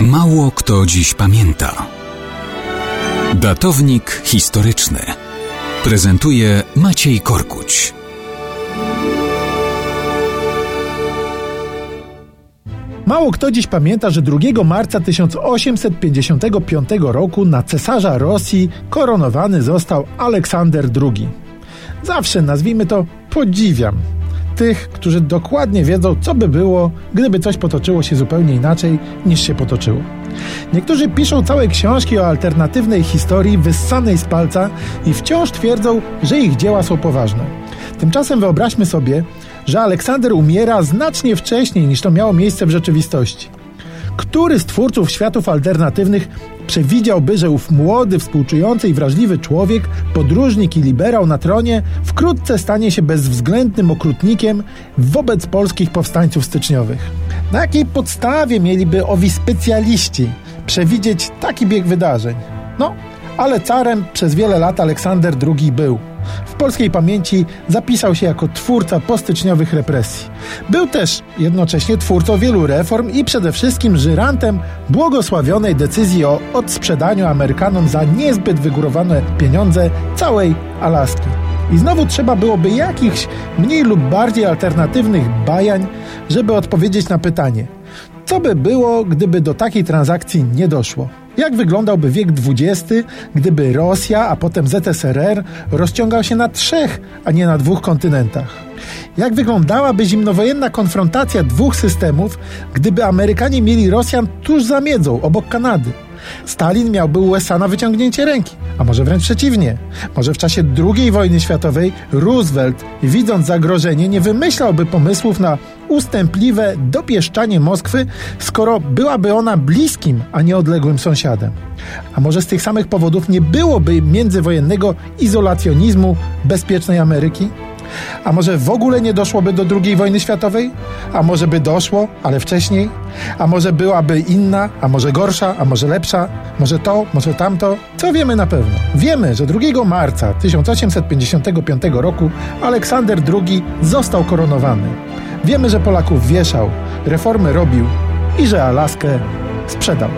Mało kto dziś pamięta. Datownik historyczny prezentuje Maciej Korkuć. Mało kto dziś pamięta, że 2 marca 1855 roku na cesarza Rosji koronowany został Aleksander II. Zawsze, nazwijmy to, podziwiam tych, którzy dokładnie wiedzą, co by było, gdyby coś potoczyło się zupełnie inaczej niż się potoczyło. Niektórzy piszą całe książki o alternatywnej historii wyssanej z palca i wciąż twierdzą, że ich dzieła są poważne. Tymczasem wyobraźmy sobie, że Aleksander umiera znacznie wcześniej niż to miało miejsce w rzeczywistości. Który z twórców światów alternatywnych przewidziałby, że ów młody, współczujący i wrażliwy człowiek, podróżnik i liberał na tronie, wkrótce stanie się bezwzględnym okrutnikiem wobec polskich powstańców styczniowych? Na jakiej podstawie mieliby owi specjaliści przewidzieć taki bieg wydarzeń? No, ale carem przez wiele lat Aleksander II był. W polskiej pamięci zapisał się jako twórca postyczniowych represji. Był też jednocześnie twórcą wielu reform i przede wszystkim żyrantem błogosławionej decyzji o odsprzedaniu Amerykanom za niezbyt wygórowane pieniądze całej Alaski. I znowu trzeba byłoby jakichś mniej lub bardziej alternatywnych bajań, żeby odpowiedzieć na pytanie, co by było, gdyby do takiej transakcji nie doszło? Jak wyglądałby wiek XX, gdyby Rosja, a potem ZSRR rozciągał się na trzech, a nie na dwóch kontynentach? Jak wyglądałaby zimnowojenna konfrontacja dwóch systemów, gdyby Amerykanie mieli Rosjan tuż za miedzą, obok Kanady? Stalin miałby USA na wyciągnięcie ręki, a może wręcz przeciwnie. Może w czasie II wojny światowej Roosevelt, widząc zagrożenie, nie wymyślałby pomysłów na ustępliwe dopieszczanie Moskwy, skoro byłaby ona bliskim, a nie odległym sąsiadem. A może z tych samych powodów nie byłoby międzywojennego izolacjonizmu bezpiecznej Ameryki? A może w ogóle nie doszłoby do II wojny światowej? A może by doszło, ale wcześniej? A może byłaby inna, a może gorsza, a może lepsza? Może to, może tamto? Co wiemy na pewno? Wiemy, że 2 marca 1855 roku Aleksander II został koronowany. Wiemy, że Polaków wieszał, reformy robił i że Alaskę sprzedał.